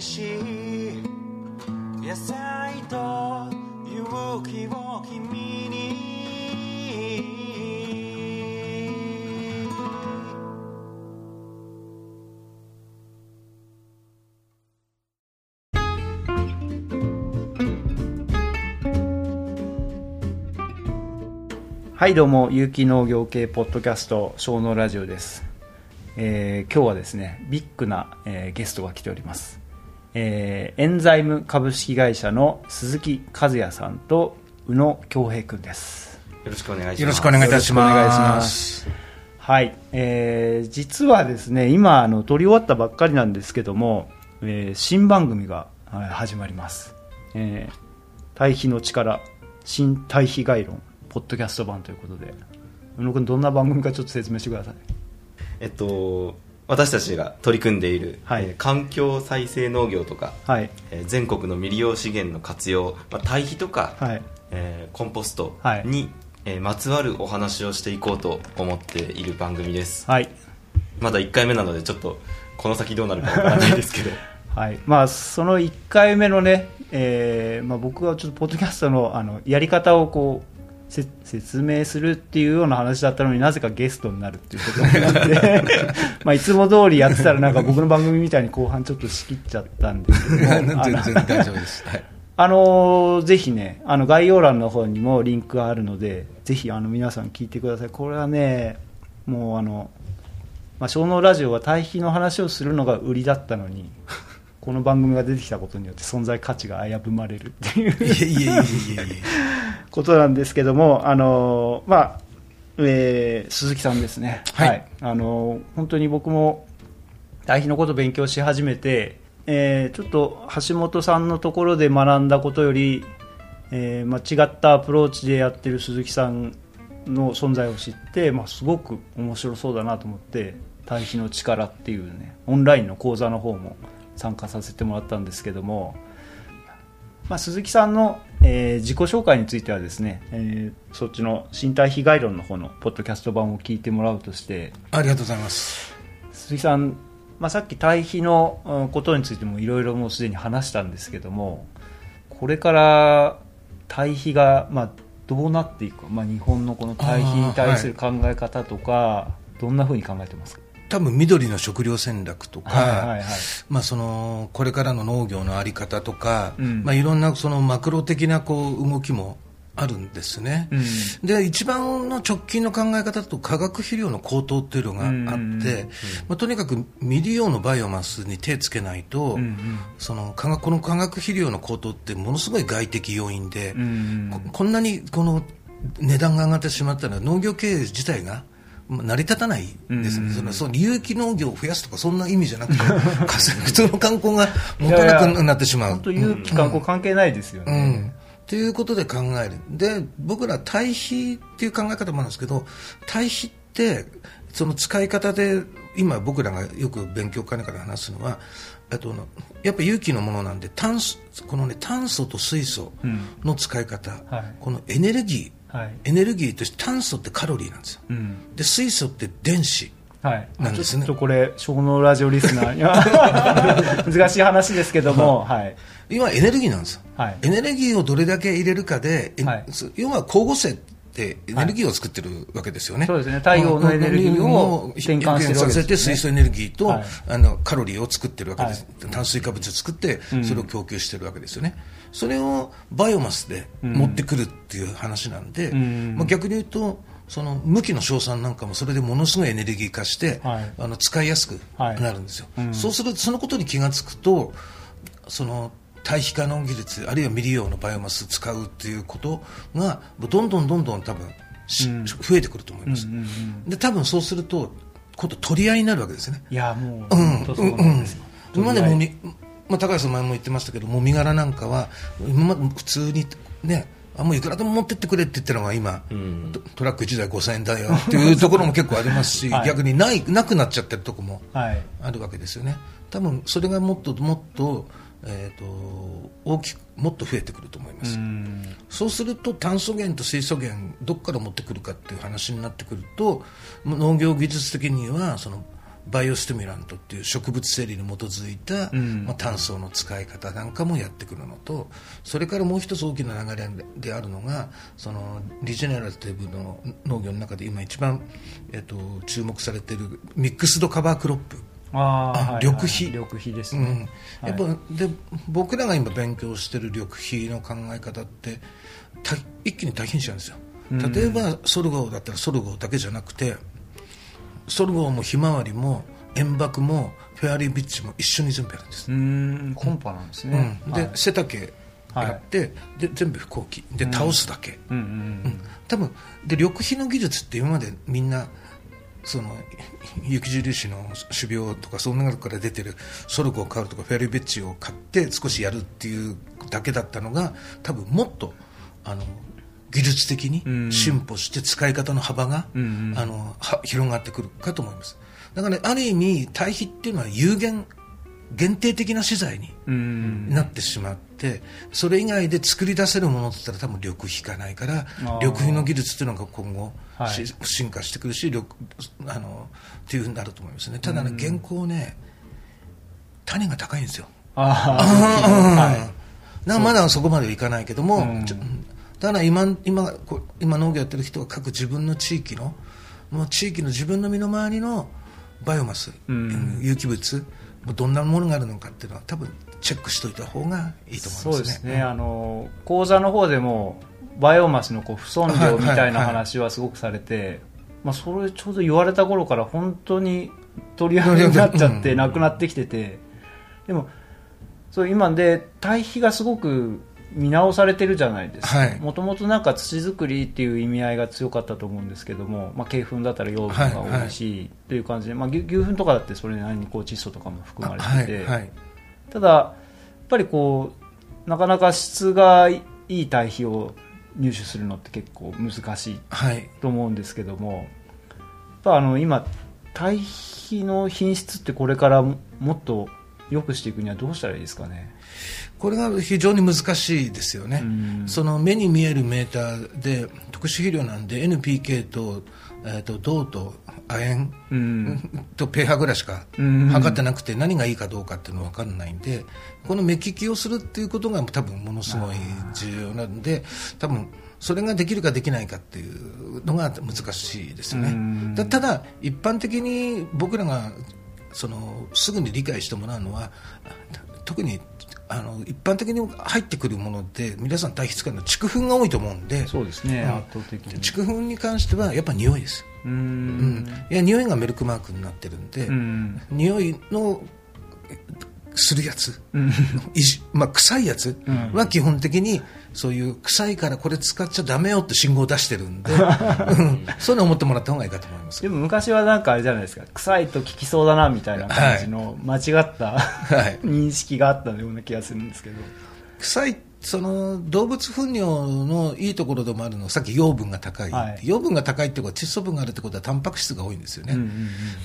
しい野菜と勇気を君にはいどうも有機農業系ポッドキャスト小農ラジオです、えー今日はですねビッグな、えーゲストが来ております、えーエンザイム株式会社の鈴木和也さんと宇野恭平君です。よろしくお願いします。よろしくお願いいたします。はい、えー実はですね今あの撮り終わったばっかりなんですけども、えー新番組がはい始まります、えー対比の力新対比概論ポッドキャスト版ということで。宇野君どんな番組かちょっと説明してください。えっと、私たちが取り組んでいる、はい。えー環境再生農業とか、はい。えー全国の未利用資源の活用、まあ、堆肥とか、はい。えーコンポストはい。に、えーまつわるお話をしていこうと思っている番組です。はい。まだ1回目なので、ちょっとこの先どうなるかわからないですけど、はい。まあ、その1回目のね、えーまあ、僕はちょっとポッドキャストのあのやり方をこうせ説明するっていうような話だったのになぜかゲストになるっていうことになって まあいつも通りやってたらなんか僕の番組みたいに後半ちょっと仕切っちゃったんですけどあの然大丈夫です。はい。あのーぜひねあの概要欄の方にもリンクがあるのでぜひあの皆さん聞いてくださいこれはねもうあのまあ、小脳ラジオは対比の話をするのが売りだったのにこの番組が出てきたことによって存在価値が危ぶまれるっていういえいえいえいえいえ。ことなんですけども、あのまあえー鈴木さんですね、はい。あの本当に僕も対比のことを勉強し始めて、えーちょっと橋本さんのところで学んだことより、えーまあ、違ったアプローチでやってる鈴木さんの存在を知って、まあ、すごく面白そうだなと思って対比の力っていうねオンラインの講座の方も参加させてもらったんですけども、まあ、鈴木さんの、えー自己紹介についてはですね、えーそっちの身体被害論の方のポッドキャスト版を聞いてもらうとして。ありがとうございます。鈴木さん、まあ、さっき対比のうんことについてもいろいろもうすでに話したんですけどもこれから対比が、まあ、どうなっていくか、まあ、日本のこの対比に対する考え方とか、どんなふうに考えてますか？多分緑の食料戦略とか、まあ、そのこれからの農業のあり方とか、うん。まあ、いろんなそのマクロ的なこう動きもあるんですね、うん。で一番の直近の考え方だと化学肥料の高騰っていうのがあって、うんまあ、とにかく未利用のバイオマスに手つけないと、うんうんその化学この化学肥料の高騰ってものすごい外的要因で、うん。ここんなにこの値段が上がってしまったら農業経営自体がまあ成り立たないですね、うん。そのその有機農業を増やすとかそんな意味じゃなくて 普通の観光が持たなくなってしまう。本当有機観光関係ないですようね、ん。ということで考える。で、僕ら対比っていう考え方もあるんですけど、対比って、その使い方で、今僕らがよく勉強会から話すのは、あとのやっぱ有機のものなんで炭素このね炭素と水素の使い方、はい。このエネルギー、はい。エネルギーとして炭素ってカロリーなんですよ。うん。で水素って電子。はい、なんですね。ちょっとこれ小脳ラジオリスナーには 難しい話ですけども、はい。今エネルギーなんですよ、はい。エネルギーをどれだけ入れるかで、えはい。要は光合成ってエネルギーを作ってるわけですよね、そうですね。太陽のエネルギーを転換してるわけですよねさせて水素エネルギーと、はい。あのカロリーを作ってるわけです、炭水化物を作ってそれを供給してるわけですよね、それをバイオマスで持ってくるっていう話なんで、ん。まあ、逆に言うとその無機の硝酸なんかもそれでものすごいエネルギー化して、はい。あの使いやすくはいなるんですよ、うんそうするとそのことに気が付くとその対比化の技術あるいは未利用のバイオマス使うっていうことがどんどんどんどん多分し、うん。増えてくると思います、うんうんうん。で多分そうすると今度取り合いになるわけですね。いやもううん。そうなんですよ、うん、今までもまあ、高橋さん前も言ってましたけどもみ殻なんかは今まで普通にねあもういくらでも持ってってくれって言ってるのが今、うん。トトラック1台5000円だよっていうところも結構ありますし、はい。逆にないなくなっちゃってるところもあるわけですよね。多分それがもっともっと,、えー、と大きくもっと増えてくると思います、うん。そうすると炭素源と水素源どこから持ってくるかっていう話になってくると農業技術的にはそのバイオスティミュラントっていう植物生理に基づいた、うん。まあ、炭素の使い方なんかもやってくるのとそれからもう一つ大きな流れであるのがそのリジェネラティブの農業の中で今一番、えっと、注目されているミックスドカバークロップ。ああーはいはい緑肥。緑肥ですうん。ね、やっぱ、で僕らが今勉強してる緑肥の考え方ってた一気に多品種なんですよ。うん。例えばソルゴだったらソルゴだけじゃなくてソルゴもひまわりも円박もフェアリービッチも一緒に全部やるんです、うーんコンパなんですね、うん、で、はい。背丈やって、で全部飛行機。で倒すだけ、うんうんうん。多分で緑肥の技術って今までみんなその雪印の種苗とかその中から出てるソルゴを買うとかフェアリーベッジを買って少しやるっていうだけだったのが多分もっとあの技術的うん。に進歩して使い方の幅が、うんうん。あのは広がってくるかと思います。だから、ね、ある意味対比っていうのは有限限定的な資材にうんなってしまってそれ以外で作り出せるものって言ったら多分緑肥かないから緑肥の技術っていうのが今後、はい。し進化してくるし緑あのっていうふうになると思いますね。ただね、うん。現行ね種が高いんですよ。あうんあ、はい、だからまだそこまではいかないけども、うんだから今今今農業やってる人は各自分の地域のもう地域の自分の身の回りのバイオマス、うん。有機物どんなものがあるのかっていうのは多分チェックしておいた方がいいと思いますね。そうですね、あの講座の方でもバイオマスのこう不損量みたいな話はすごくされて、まあ、それちょうど言われた頃から本当に取り合いになっちゃってうん。なくなってきてて、でもそう今で対比がすごく見直されてるじゃないですか。はい。もともとなんか土作りっていう意味合いが強かったと思うんですけども、まあ、鶏粉だったら養分が多いし、という感じで、まあ、牛牛粉とかだってそれなりにこう窒素とかも含まれはてて、ただやっぱりこうなかなか質がいい堆肥を入手するのって結構難しいはい。と思うんですけどもやっぱあの今堆肥の品質ってこれからももっと良くしていくにはどうしたらいいですかね？これが非常に難しいですよね、うん。その目に見えるメーターで特殊肥料なんで NPK と,、えー、と銅と亜鉛うん。と pH ぐらいしかうん。測ってなくて何がいいかどうかっていうのは分からないんでこの目利きをするっていうことが多分ものすごい重要なんで多分それができるかできないかっていうのが難しいですよね。うん。だただ一般的に僕らがそのすぐに理解してもらうのは特にあの一般的に入ってくるもので皆さん堆肥使うのは蓄粉が多いと思うんでそうですね、うん。圧倒的に。蓄粉に関してはやっぱ匂いです。ううん。ん、いや匂いがメルクマークになってるんで、うん。匂いのするやつ、まあ、臭いやつうん。は基本的にそういう臭いからこれ使っちゃダメよって信号を出してるんで、うん。そういうの思ってもらった方がいいかと思います。でも昔はなんかあれじゃないですか臭いと聞きそうだなみたいな感じの間違った、はい。認識があったような気がするんですけど。臭いその動物糞尿のいいところでもあるのはさっき養分が高い、はい。養分が高いってことは窒素分があるってことはタンパク質が多いんですよね、うんう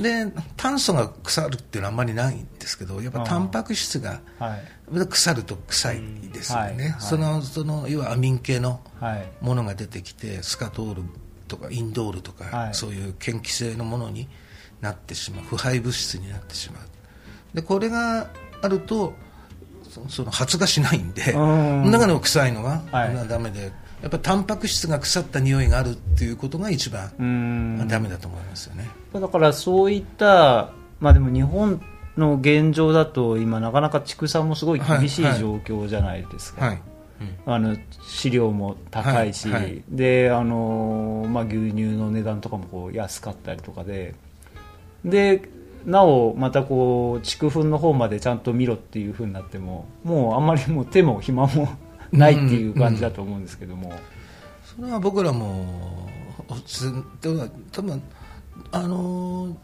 んで炭素が腐るっていうのはあんまりないんですけどやっぱタンパク質が腐ると臭いですよね、うんはい。はい。そのその要はアミン系のはい。ものが出てきてスカトールとかインドールとか、はい。そういう嫌気性のものになってしまう。腐敗物質になってしまう。でこれがあるとそその発芽しないんでうん。中の臭いのは、はい。ダメでやっぱりタンパク質が腐った匂いがあるっていうことが一番、うん。ダメだと思いますよね。だからそういったまあでも日本の現状だと今なかなか畜産もすごい厳しいはいはい。状況じゃないですか、はい。あの飼料も高いし、はいはい。であの、まあ、牛乳の値段とかもこう安かったりとかで。でなおまたこう畜粉の方までちゃんと見ろっていうふうになってももうあんまりもう手も暇もないっていう感じだと思うんですけども、それは僕らもつでも多分あの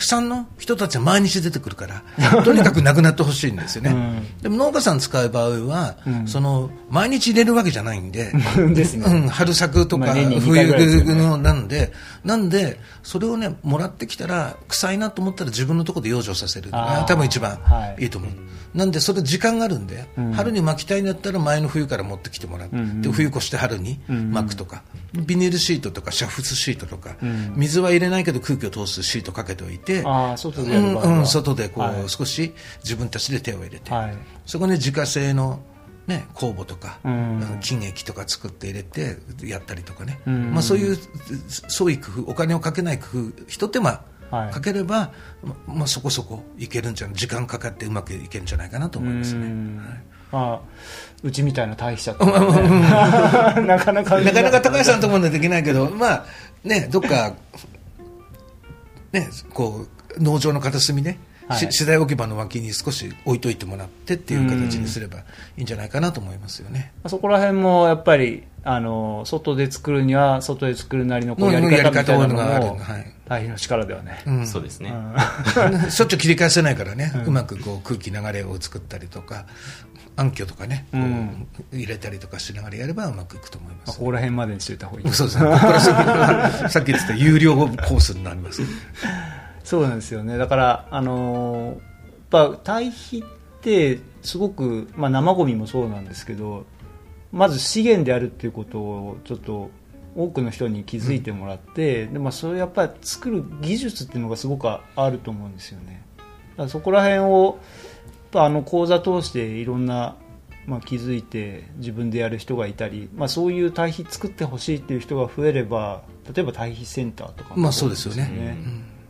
畜産の人たちは毎日出てくるから とにかくなくなってほしいんですよね、でも農家さん使う場合は、その毎日入れるわけじゃないんで ですね。うん、春作とか冬のなんで。なんでそれをねもらってきたら臭いなと思ったら自分のところで養生させる。多分一番はい。いいと思う、なんでそれ時間があるんで、春に巻きたいんだったら前の冬から持ってきてもらって、で冬越して春に巻くとか、ビニールシートとか煮沸シートとか、水は入れないけど空気を通すシートかけておいて、外でうん外でこう、はい。少し自分たちで手を入れて、はい。そこに自家製の、ね、酵母とか、うん。あの菌液とか作って入れてやったりとかね、ん。まあ、そういう創意工夫お金をかけない工夫一手間はいかければ、ままあ、そこそこいけるんじゃない時間かかってうまくいけるんじゃないかなと思いますね。うん。まあうちみたいな対比者 なかなかなかなか高橋さんのところでできないけど、まあね、どっか、ね、こう農場の片隅ね、しはい。資材置き場の脇に少し置いといてもらってっていう形にすればいいんじゃないかなと思いますよね。そこら辺もやっぱりあの外で作るには外で作るなりのこううんやり方みたいなのやり方があるもはい大変の力ではね、うん。そうですね、しょっちゅう切り返せないからね、うまくこう空気流れを作ったりとか、暗渠とかね、入れたりとかしながらやればうまくいくと思います。まあここら辺までにしておいた方がいい。そうですね。ここから先さっき言ってた有料コースになります。そうなんですよね。だからあのーやっぱ堆肥ってすごく、まあ、生ゴミもそうなんですけどまず資源であるっていうことをちょっと多くの人に気づいてもらって、でまあ、それやっぱり作る技術っていうのがすごくあると思うんですよね。そこら辺をやっぱあの講座通していろんな、まあ、気づいて自分でやる人がいたり、まあ、そういう堆肥作ってほしいっていう人が増えれば例えば堆肥センターとかもまあそうですよね。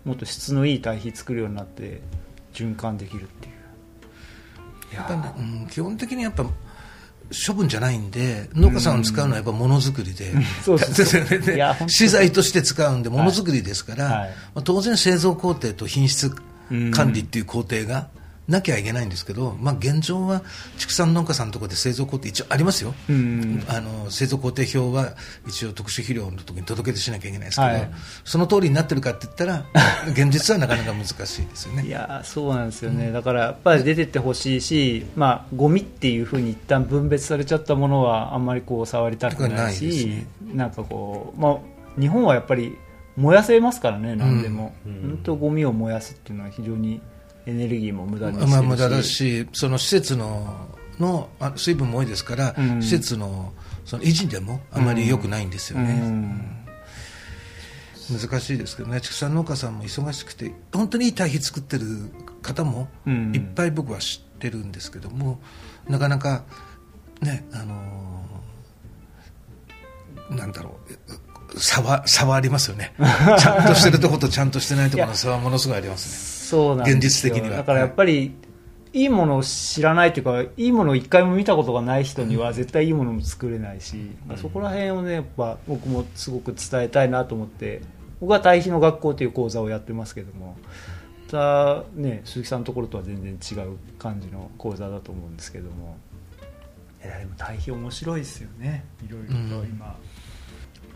もっと質のいい堆肥作るようになって循環できるっていう。いやうん基本的にやっぱ処分じゃないんで農家さんを使うのはやっぱものづくりで、資材として使うんでものづくりですから、はい。まあ、当然製造工程と品質管理っていう工程がなきゃいけないんですけど、まあ、現状は畜産農家さんのところで製造工程一応ありますよ、ん。あの製造工程表は一応特殊肥料の時に届け出しなきゃいけないですけど、はい。その通りになってるかって言ったら 現実はなかなか難しいですよね。いやそうなんですよね、だからやっぱり出てってほしいし、まあ、ゴミっていうふうに一旦分別されちゃったものはあんまりこう触りたくないしね。なんかこう、まあ、日本はやっぱり燃やせますからね何でも、本当ゴミを燃やすっていうのは非常にエネルギーも無駄にしてるし、まあ、無駄だし、その施設ののあ水分も多いですから、うん。施設のその維持でもあまり良くないんですよね、うん。難しいですけどね、畜産農家さんも忙しくて、本当にいい堆肥作ってる方もうん。いっぱい僕は知ってるんですけども、なかなか、ね、あのーなんだろう、差は差はありますよね、ちゃんとしてるところとちゃんとしてないところの差はものすごいありますそうなんですよ。現実的には。だからやっぱり、いいものを知らないというかいいものを一回も見たことがない人には絶対いいものも作れないし、そこら辺をねやっぱ僕もすごく伝えたいなと思って僕は対比の学校という講座をやってますけどもまたね鈴木さんのところとは全然違う感じの講座だと思うんですけども。いやでも対比面白いですよね。いろいろと今、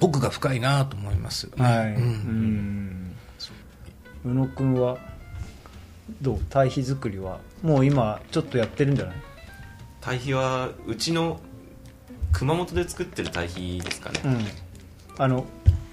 奥が深いなと思います。はい、ううん。ん宇野君はどう？堆肥作りはもう今ちょっとやってるんじゃない？堆肥はうちの熊本で作ってる堆肥ですかね、うん。あの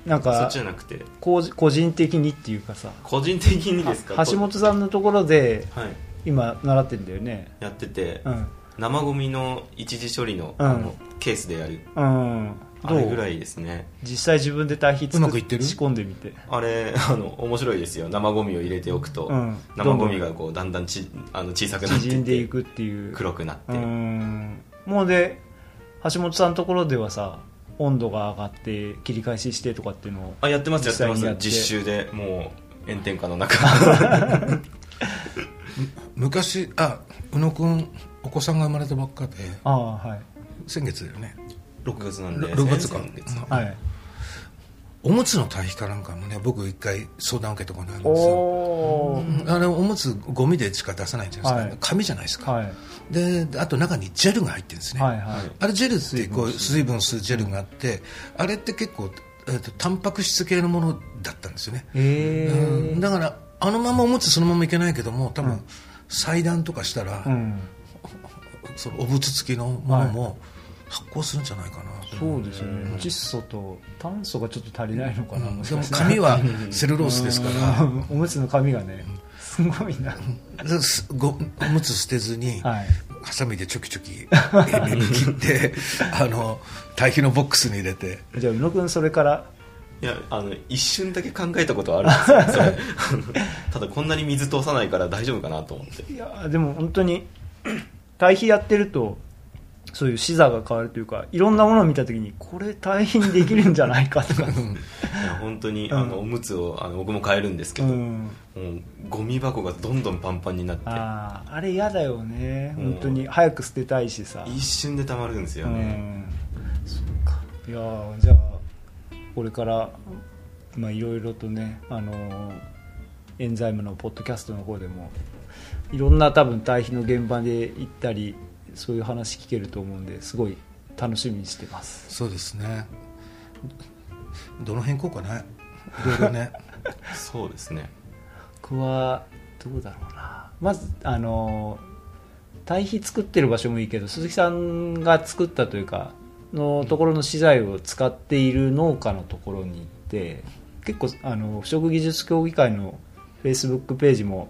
なんそっかちじゃなくて。個個人的にっていうかさ。個人的にですか？橋本さんのところではい。今習ってんだよね。やってて、うん。生ゴミの一時処理の,、うん。あのケースでやる。うんあれぐらいですね。実際自分で堆肥うまくいってる？仕込んでみて。あれあの面白いですよ。生ゴミを入れておくと、うん。生ゴミがこうだんだんちあの小さくなって縮んでいくっていう。黒くなって、うん。もうで橋本さんのところではさ温度が上がって切り返ししてとかっていうのをあやってますやって。ます。実習でもう炎天下の中。昔あ宇野君お子さんが生まれたばっかで。ああはい。先月だよね6月なんで。6月か。はい。おむつの堆肥かなんかもね僕一回相談を受けたことあるんですよ。あれおむつゴミでしか出さないじゃないですか、はい。紙じゃないですか、はい。であと中にジェルが入ってるんですね、はいはい。あれジェルってこう水分吸うジェルがあって、あれって結構、えー、とタンパク質系のものだったんですよね、へえうん。だからあのままおむつそのままいけないけども多分、裁断とかしたら、うん。そのお物付きのものも発酵するんじゃないかな、そうですね。窒素と炭素がちょっと足りないのかな、もしでも紙はセルロースですから。う んおむつの紙がねすごいな。ごおむつ捨てずに、はい。ハサミでちょきちょき切って あの堆肥のボックスに入れて。じゃあ宇野君それから？いやあの一瞬だけ考えたことはあるんですよ ただこんなに水通さないから大丈夫かなと思って。いやでも本当に対比やってるとそういう視座が変わるというかいろんなものを見た時にこれ大変にできるんじゃないかとか、い や本当に、うん。あのおむつをあの僕も買えるんですけど、うん、もうゴミ箱がどんどんパンパンになって。あああれ嫌だよね。うん本当に。早く捨てたいしさ。一瞬でたまるんですよね、うん。そうか。いやーじゃあこれからまあいろいろとねあのーエンザイムのポッドキャストの方でもいろんな多分対比の現場で行ったりそういう話聞けると思うんですごい楽しみにしてます。そうですね。どの辺行こうかね。いろいろね。そうですね。僕はどうだろうな。まずあの堆肥作ってる場所もいいけど鈴木さんが作ったというかのところの資材を使っている農家のところに行って結構あの腐食技術協議会のフェイスブックページも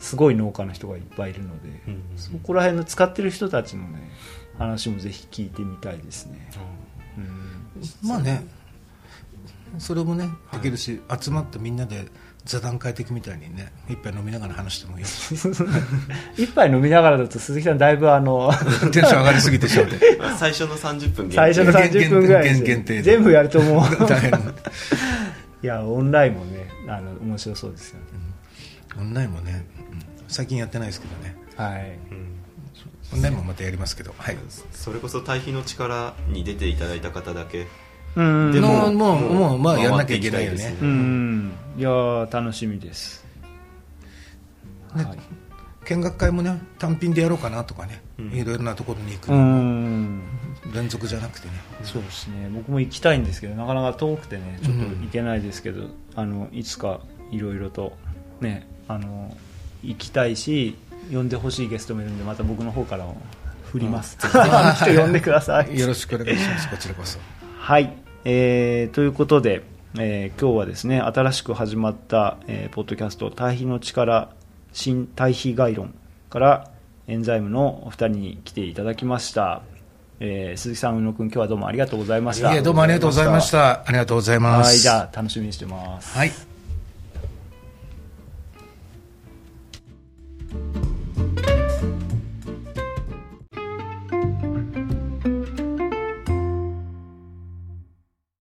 すごい農家の人がいっぱいいるので、うんうんそこら辺の使ってる人たちのね話もぜひ聞いてみたいですね、うん。まあねそれもねできるし、集まってみんなで座談会的みたいにね一杯飲みながら話してもいいし。一杯飲みながらだと鈴木さんだいぶあの テンション上がりすぎてしまって。最初の30分最初の30分ぐらい限定で全部やるともう。大変。いやオンラインもねあの面白そうですよね、オンラインもね、うん最近やってないですけどね。はい。うん。オンラインもまたやりますけど。はい。それこそ対比の力に出ていただいた方だけ。うん。でもうもうもうまあやんなきゃいけないよね。うん。いやー楽しみです、ねはい。見学会もね単品でやろうかなとかね、うん。いろいろなところに行く、うん。連続じゃなくてね。そうですね。僕も行きたいんですけどなかなか遠くてねちょっと行けないですけど、あのいつかいろいろとねあの行きたいし呼んでほしいゲストもいるんでまた僕の方からも振ります、あの人呼んでください。よろしくお願いします。こちらこそ。はい、えーということで、えー今日はですね新しく始まった、えーポッドキャスト「対比の力新対比概論」からエンザイムのお二人に来ていただきました、えー鈴木さん宇野君今日はどうもありがとうございました。いえどうもありがとうございました。ありがとうございます。はいじゃあ楽しみにしてます。はい